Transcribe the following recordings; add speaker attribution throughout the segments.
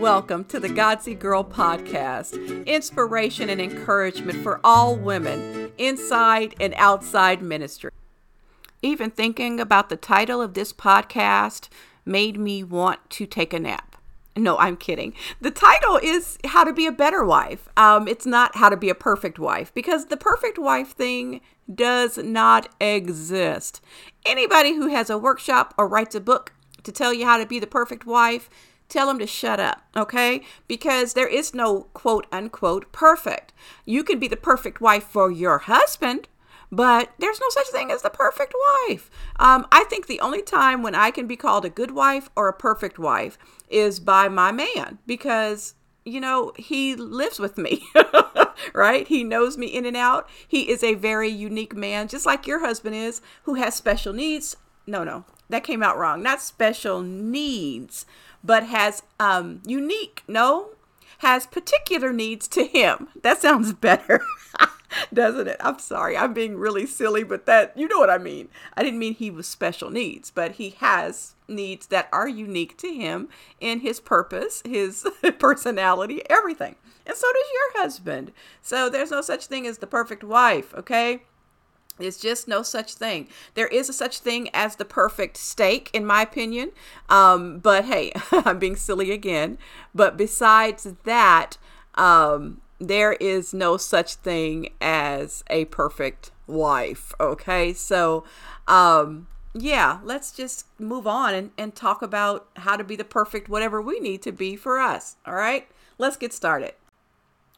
Speaker 1: welcome to the Godsy Girl podcast. Inspiration and encouragement for all women inside and outside ministry. Even thinking about the title of this podcast made me want to take a nap. No, I'm kidding. The title is How to Be a Better Wife. Um, it's not How to Be a Perfect Wife because the perfect wife thing does not exist. Anybody who has a workshop or writes a book to tell you how to be the perfect wife tell them to shut up, okay? Because there is no quote unquote perfect. You can be the perfect wife for your husband, but there's no such thing as the perfect wife. Um, I think the only time when I can be called a good wife or a perfect wife is by my man because you know, he lives with me, right? He knows me in and out. He is a very unique man, just like your husband is, who has special needs. No, no, that came out wrong. Not special needs, but has um, unique, no, has particular needs to him. That sounds better, doesn't it? I'm sorry, I'm being really silly, but that, you know what I mean. I didn't mean he was special needs, but he has needs that are unique to him in his purpose, his personality, everything. And so does your husband. So there's no such thing as the perfect wife, okay? There's just no such thing. There is a such thing as the perfect steak, in my opinion. Um, but hey, I'm being silly again. But besides that, um, there is no such thing as a perfect wife. Okay, so um, yeah, let's just move on and, and talk about how to be the perfect whatever we need to be for us. All right, let's get started.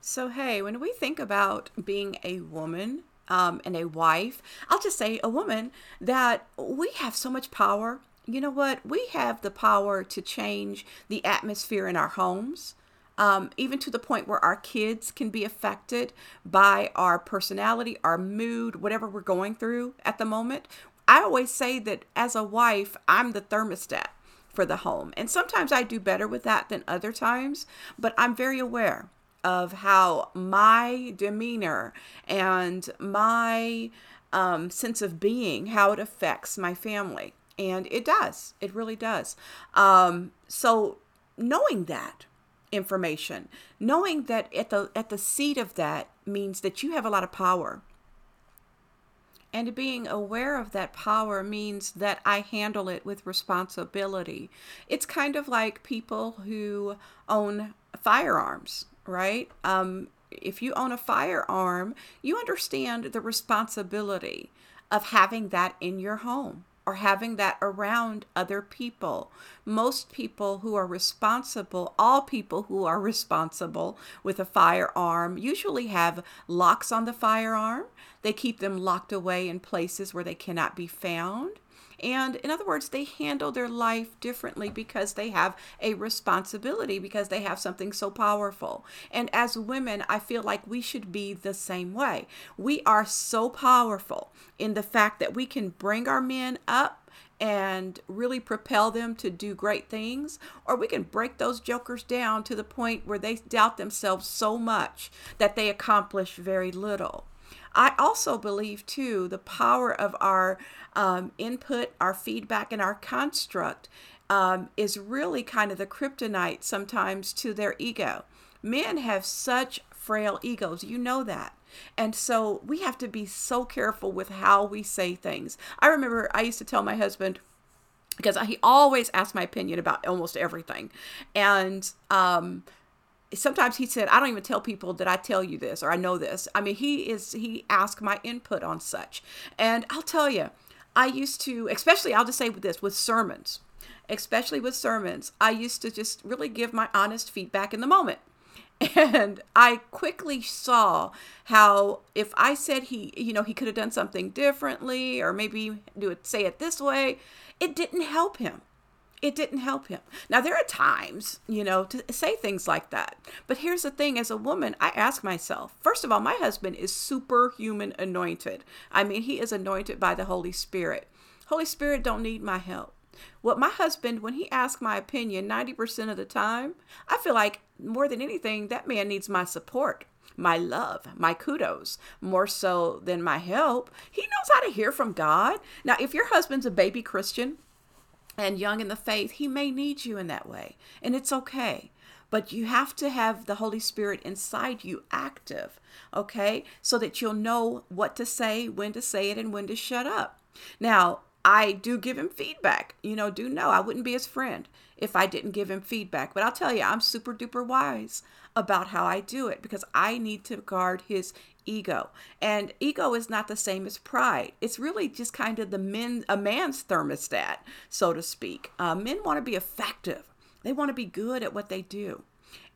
Speaker 1: So, hey, when we think about being a woman, um, and a wife, I'll just say a woman, that we have so much power. You know what? We have the power to change the atmosphere in our homes. Um, even to the point where our kids can be affected by our personality, our mood, whatever we're going through at the moment. I always say that as a wife, I'm the thermostat for the home. And sometimes I do better with that than other times, but I'm very aware of how my demeanor and my um, sense of being, how it affects my family. And it does. It really does. Um, so knowing that information, knowing that at the at the seat of that means that you have a lot of power. And being aware of that power means that I handle it with responsibility. It's kind of like people who own firearms right? Um, if you own a firearm, you understand the responsibility of having that in your home or having that around other people. Most people who are responsible, all people who are responsible with a firearm, usually have locks on the firearm. They keep them locked away in places where they cannot be found. And in other words, they handle their life differently because they have a responsibility, because they have something so powerful. And as women, I feel like we should be the same way. We are so powerful in the fact that we can bring our men up and really propel them to do great things, or we can break those jokers down to the point where they doubt themselves so much that they accomplish very little. I also believe, too, the power of our um, input, our feedback, and our construct um, is really kind of the kryptonite sometimes to their ego. Men have such frail egos, you know that. And so we have to be so careful with how we say things. I remember I used to tell my husband, because he always asked my opinion about almost everything. And um, sometimes he said, I don't even tell people that I tell you this or I know this. I mean, he is, he asked my input on such. And I'll tell you, I used to, especially, I'll just say with this, with sermons, especially with sermons, I used to just really give my honest feedback in the moment. And I quickly saw how if I said he, you know, he could have done something differently or maybe do it, say it this way, it didn't help him it didn't help him. Now, there are times, you know, to say things like that. But here's the thing as a woman, I ask myself first of all, my husband is superhuman anointed. I mean, he is anointed by the Holy Spirit. Holy Spirit don't need my help. What my husband, when he asks my opinion 90% of the time, I feel like more than anything, that man needs my support my love, my kudos, more so than my help. He knows how to hear from God. Now, if your husband's a baby Christian, and young in the faith, he may need you in that way, and it's okay. but you have to have the Holy Spirit inside you active, okay? So that you'll know what to say, when to say it, and when to shut up. Now, I do give him feedback. You know, do know I wouldn't be his friend if I didn't give him feedback. But I'll tell you, I'm super duper wise about how I do it because I need to guard his ego. And ego is not the same as pride. It's really just kind of the men a man's thermostat, so to speak. Uh, men want to be effective. They want to be good at what they do.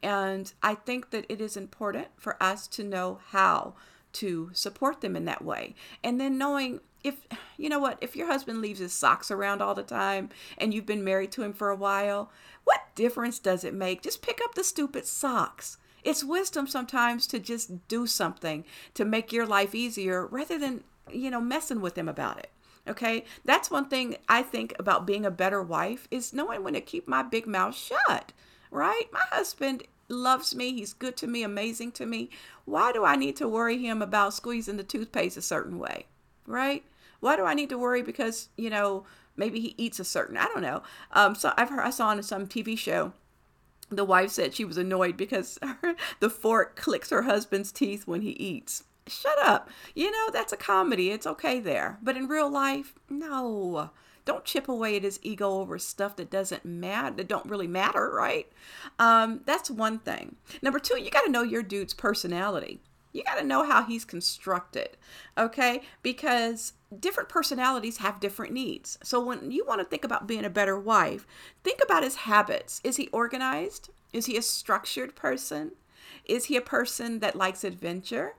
Speaker 1: And I think that it is important for us to know how to support them in that way. And then knowing if you know what if your husband leaves his socks around all the time and you've been married to him for a while what difference does it make? Just pick up the stupid socks. It's wisdom sometimes to just do something to make your life easier rather than you know messing with him about it okay? That's one thing i think about being a better wife is knowing when to keep my big mouth shut right? My husband loves me. He's good to me amazing to me. Why do i need to worry him about squeezing the toothpaste a certain way right? Why do I need to worry because, you know, maybe he eats a certain, I don't know. Um, so I've heard, I saw on some TV show, the wife said she was annoyed because her, the fork clicks her husband's teeth when he eats. Shut up. You know, that's a comedy. It's okay there. But in real life, no. Don't chip away at his ego over stuff that doesn't matter, that don't really matter, right? Um, that's one thing. Number two, you got to know your dude's personality you got to know how he's constructed, okay? Because different personalities have different needs. So when you want to think about being a better wife, think about his habits. Is he organized? Is he a structured person? Is he a person that likes adventure?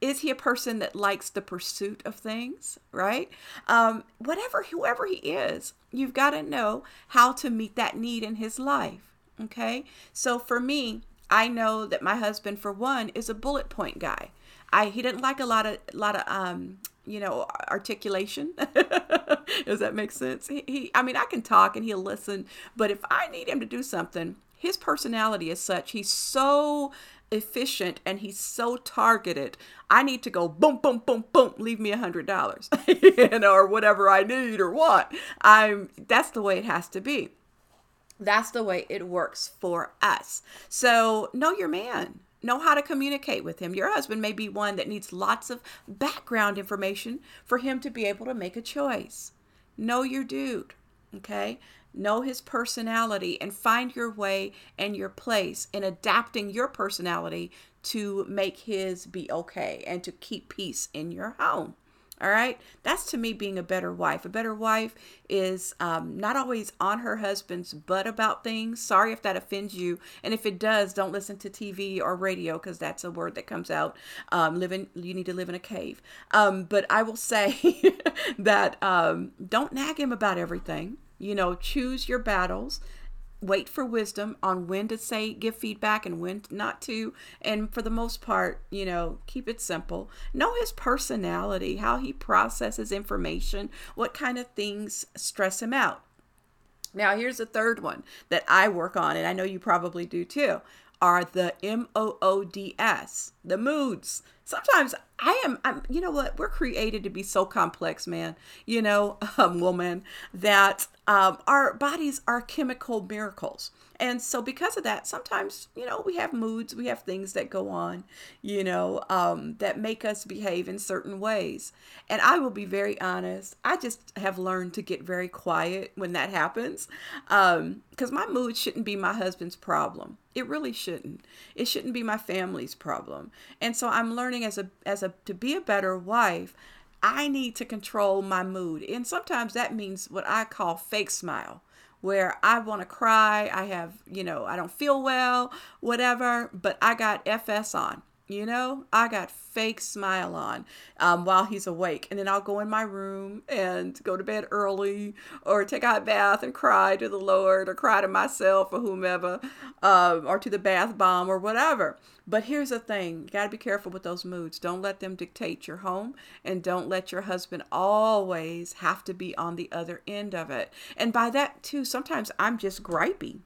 Speaker 1: Is he a person that likes the pursuit of things, right? Um, whatever, whoever he is, you've got to know how to meet that need in his life, okay? So for me, I know that my husband, for one, is a bullet point guy. I he didn't like a lot of a lot of um you know articulation. Does that make sense? He, he I mean I can talk and he'll listen, but if I need him to do something, his personality is such he's so efficient and he's so targeted. I need to go boom, boom, boom, boom, leave me a hundred dollars, you know, or whatever I need or want. I'm that's the way it has to be. That's the way it works for us. So know your man. Know how to communicate with him. Your husband may be one that needs lots of background information for him to be able to make a choice. Know your dude, okay? Know his personality and find your way and your place in adapting your personality to make his be okay and to keep peace in your home. All right. That's to me being a better wife. A better wife is um, not always on her husband's butt about things. Sorry if that offends you. And if it does, don't listen to TV or radio because that's a word that comes out. Um, living, you need to live in a cave. Um, but I will say that um, don't nag him about everything. You know, choose your battles wait for wisdom on when to say give feedback and when not to. And for the most part you know keep it simple. Know his personality how he processes information what kind of things stress him out. Now here's a third one that i work on and i know you probably do too are the m-o-o-d-s the moods sometimes I am, I'm, you know what? We're created to be so complex, man, you know, um, woman, that um, our bodies are chemical miracles. And so, because of that, sometimes, you know, we have moods, we have things that go on, you know, um, that make us behave in certain ways. And I will be very honest, I just have learned to get very quiet when that happens because um, my mood shouldn't be my husband's problem. It really shouldn't. It shouldn't be my family's problem. And so, I'm learning as a, as a, to be a better wife. I need to control my mood. And sometimes that means what I call fake smile where I want to cry. I have, you know, I don't feel well, whatever, but I got FS on. You know, I got fake smile on um, while he's awake. And then I'll go in my room and go to bed early or take a bath and cry to the Lord or cry to myself or whomever um, or to the bath bomb or whatever. But here's the thing you got to be careful with those moods. Don't let them dictate your home and don't let your husband always have to be on the other end of it. And by that, too, sometimes I'm just gripey.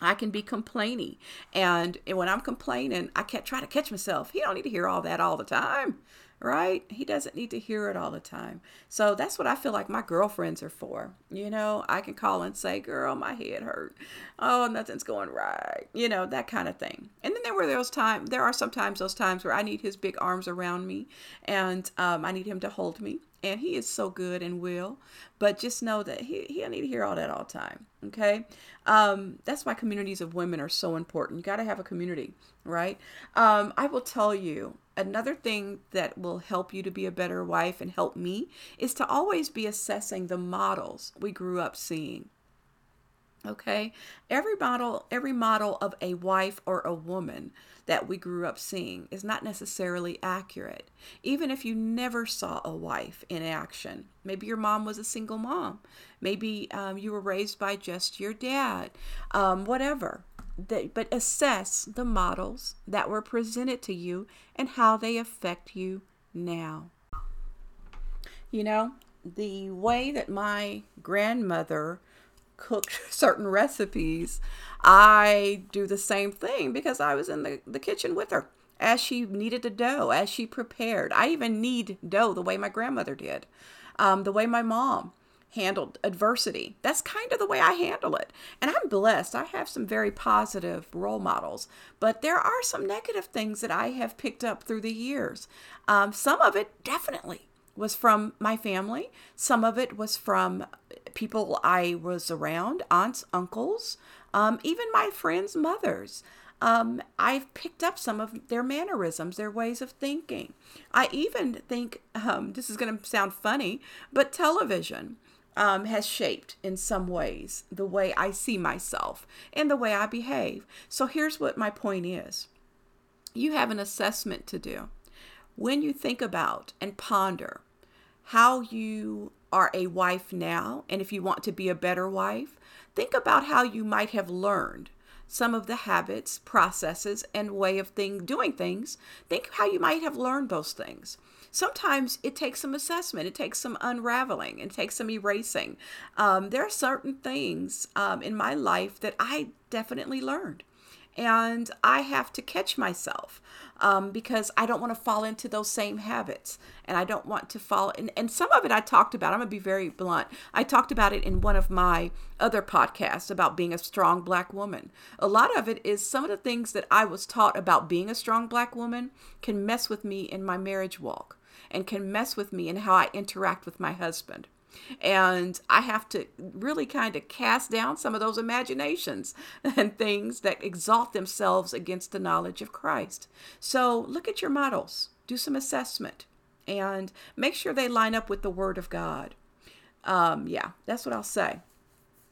Speaker 1: I can be complaining. And when I'm complaining, I can't try to catch myself. He don't need to hear all that all the time. right? He doesn't need to hear it all the time. So that's what I feel like my girlfriends are for. You know, I can call and say, girl, my head hurt. Oh, nothing's going right. You know, that kind of thing. And then there were those times, there are sometimes those times where I need his big arms around me and um, I need him to hold me and he is so good and will but just know that he, he'll need to hear all that all the time okay? Um, that's why communities of women are so important. You got to have a community right? Um, i will tell you another thing that will help you to be a better wife and help me is to always be assessing the models we grew up seeing okay every model every model of a wife or a woman that we grew up seeing is not necessarily accurate. Even if you never saw a wife in action, maybe your mom was a single mom, maybe um, you were raised by just your dad, um, whatever. but assess the models that were presented to you and how they affect you now. You know, the way that my grandmother cooked certain recipes, I do the same thing because I was in the, the kitchen with her as she kneaded the dough, as she prepared. I even knead dough the way my grandmother did, um, the way my mom handled adversity. That's kind of the way I handle it. And I'm blessed. I have some very positive role models, but there are some negative things that I have picked up through the years. Um, some of it definitely was from my family, some of it was from people I was around, aunts, uncles, um, even my friends' mothers. Um, I've picked up some of their mannerisms, their ways of thinking. I even think um, this is going to sound funny, but television um, has shaped in some ways the way I see myself and the way I behave. So here's what my point is you have an assessment to do. When you think about and ponder how you are a wife now, and if you want to be a better wife, think about how you might have learned some of the habits, processes, and way of thing, doing things. Think how you might have learned those things. Sometimes it takes some assessment, it takes some unraveling, it takes some erasing. Um, there are certain things um, in my life that I definitely learned and I have to catch myself um, because I don't want to fall into those same habits, and I don't want to fall. And, and some of it I talked about. I'm gonna be very blunt. I talked about it in one of my other podcasts about being a strong black woman. A lot of it is some of the things that I was taught about being a strong black woman can mess with me in my marriage walk, and can mess with me in how I interact with my husband. And I have to really kind of cast down some of those imaginations and things that exalt themselves against the knowledge of Christ. So look at your models, do some assessment, and make sure they line up with the Word of God. Um, yeah, that's what I'll say.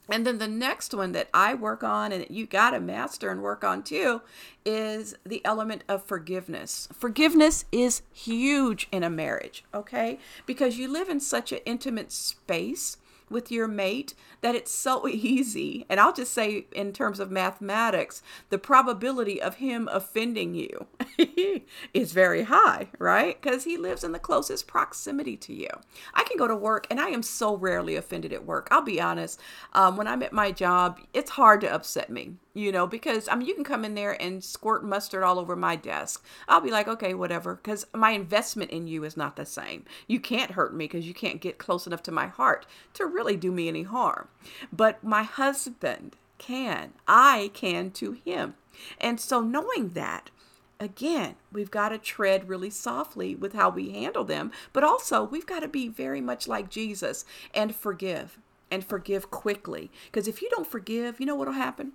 Speaker 1: And then the next one that I work on and you got to master and work on too is the element of forgiveness. Forgiveness is huge in a marriage, okay? Because you live in such an intimate space with your mate that it's so easy. And I'll just say, in terms of mathematics, the probability of him offending you is very high, right? Because he lives in the closest proximity to you. I can go to work and I am so rarely offended at work. I'll be honest. Um, when I'm at my job, it's hard to upset me you know, because I mean, you can come in there and squirt mustard all over my desk. I'll be like, okay, whatever, because my investment in you is not the same. You can't hurt me because you can't get close enough to my heart to really do me any harm. But my husband can, I can to him. And so, knowing that, again, we've got to tread really softly with how we handle them, but also we've got to be very much like Jesus and forgive and forgive quickly. Because if you don't forgive, you know what'll happen?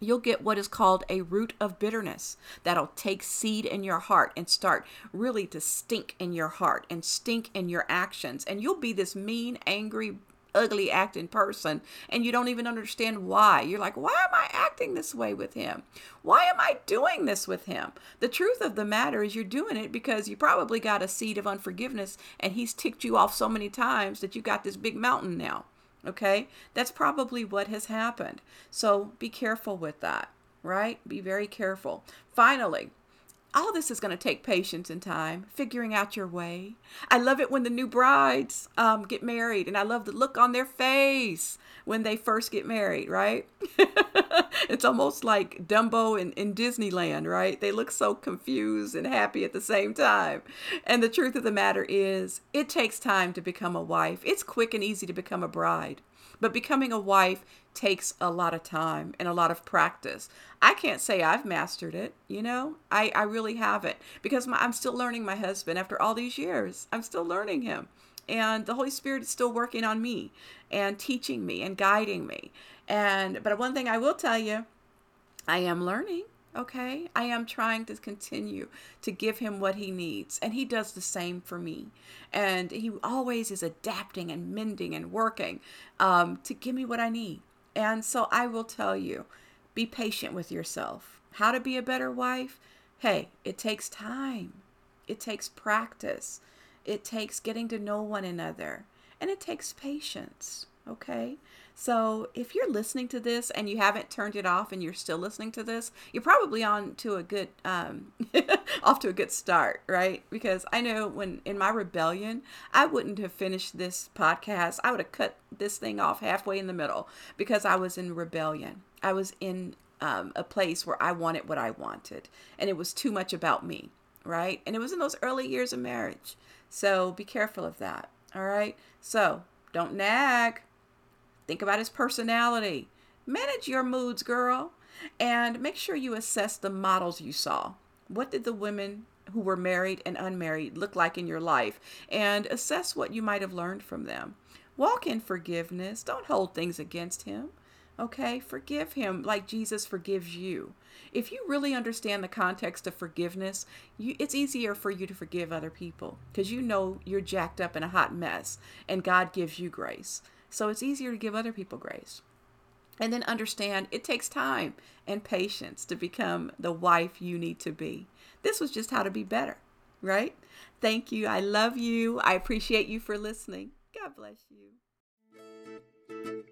Speaker 1: You'll get what is called a root of bitterness that'll take seed in your heart and start really to stink in your heart and stink in your actions. And you'll be this mean, angry, ugly acting person and you don't even understand why. You're like, why am I acting this way with him? Why am I doing this with him? The truth of the matter is you're doing it because you probably got a seed of unforgiveness and he's ticked you off so many times that you got this big mountain now. Okay? That's probably what has happened. So be careful with that, right? Be very careful. Finally, all this is going to take patience and time, figuring out your way. I love it when the new brides um, get married, and I love the look on their face when they first get married, right? it's almost like Dumbo in, in Disneyland, right? They look so confused and happy at the same time. And the truth of the matter is, it takes time to become a wife. It's quick and easy to become a bride. But becoming a wife takes a lot of time and a lot of practice. I can't say I've mastered it, you know? I, I really haven't because my, I'm still learning my husband after all these years. I'm still learning him. And the Holy Spirit is still working on me and teaching me and guiding me. And but one thing I will tell you, I am learning. Okay, I am trying to continue to give him what he needs, and he does the same for me. And he always is adapting and mending and working um, to give me what I need. And so I will tell you be patient with yourself. How to be a better wife? Hey, it takes time, it takes practice, it takes getting to know one another, and it takes patience. Okay? So if you're listening to this and you haven't turned it off and you're still listening to this, you're probably on to a good um, off to a good start, right? Because I know when in my rebellion, I wouldn't have finished this podcast. I would have cut this thing off halfway in the middle because I was in rebellion. I was in um, a place where I wanted what I wanted, and it was too much about me, right? And it was in those early years of marriage. So be careful of that. All right. So don't nag Think about his personality. Manage your moods, girl. And make sure you assess the models you saw. What did the women who were married and unmarried look like in your life? And assess what you might have learned from them. Walk in forgiveness. Don't hold things against him. Okay? Forgive him like Jesus forgives you. If you really understand the context of forgiveness, you, it's easier for you to forgive other people because you know you're jacked up in a hot mess and God gives you grace. So it's easier to give other people grace. And then understand it takes time and patience to become the wife you need to be. This was just how to be better, right? Thank you. I love you. I appreciate you for listening. God bless you.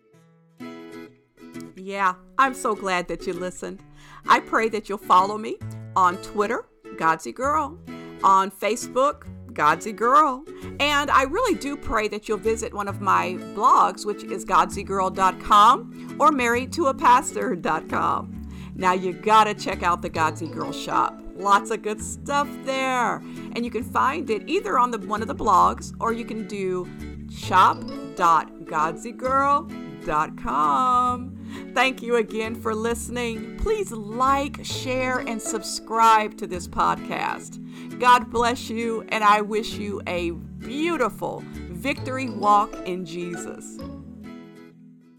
Speaker 1: Yeah, I'm so glad that you listened. I pray that you'll follow me on Twitter, Godsy Girl, on Facebook, Godsy Girl. And I really do pray that you'll visit one of my blogs, which is godsygirl.com or marriedtoapastor.com. Now you gotta check out the Godsy Girl shop. Lots of good stuff there. And you can find it either on the one of the blogs or you can do shop.godsygirl.com. Thank you again for listening. Please like, share, and subscribe to this podcast. God bless you, and I wish you a beautiful victory walk in Jesus.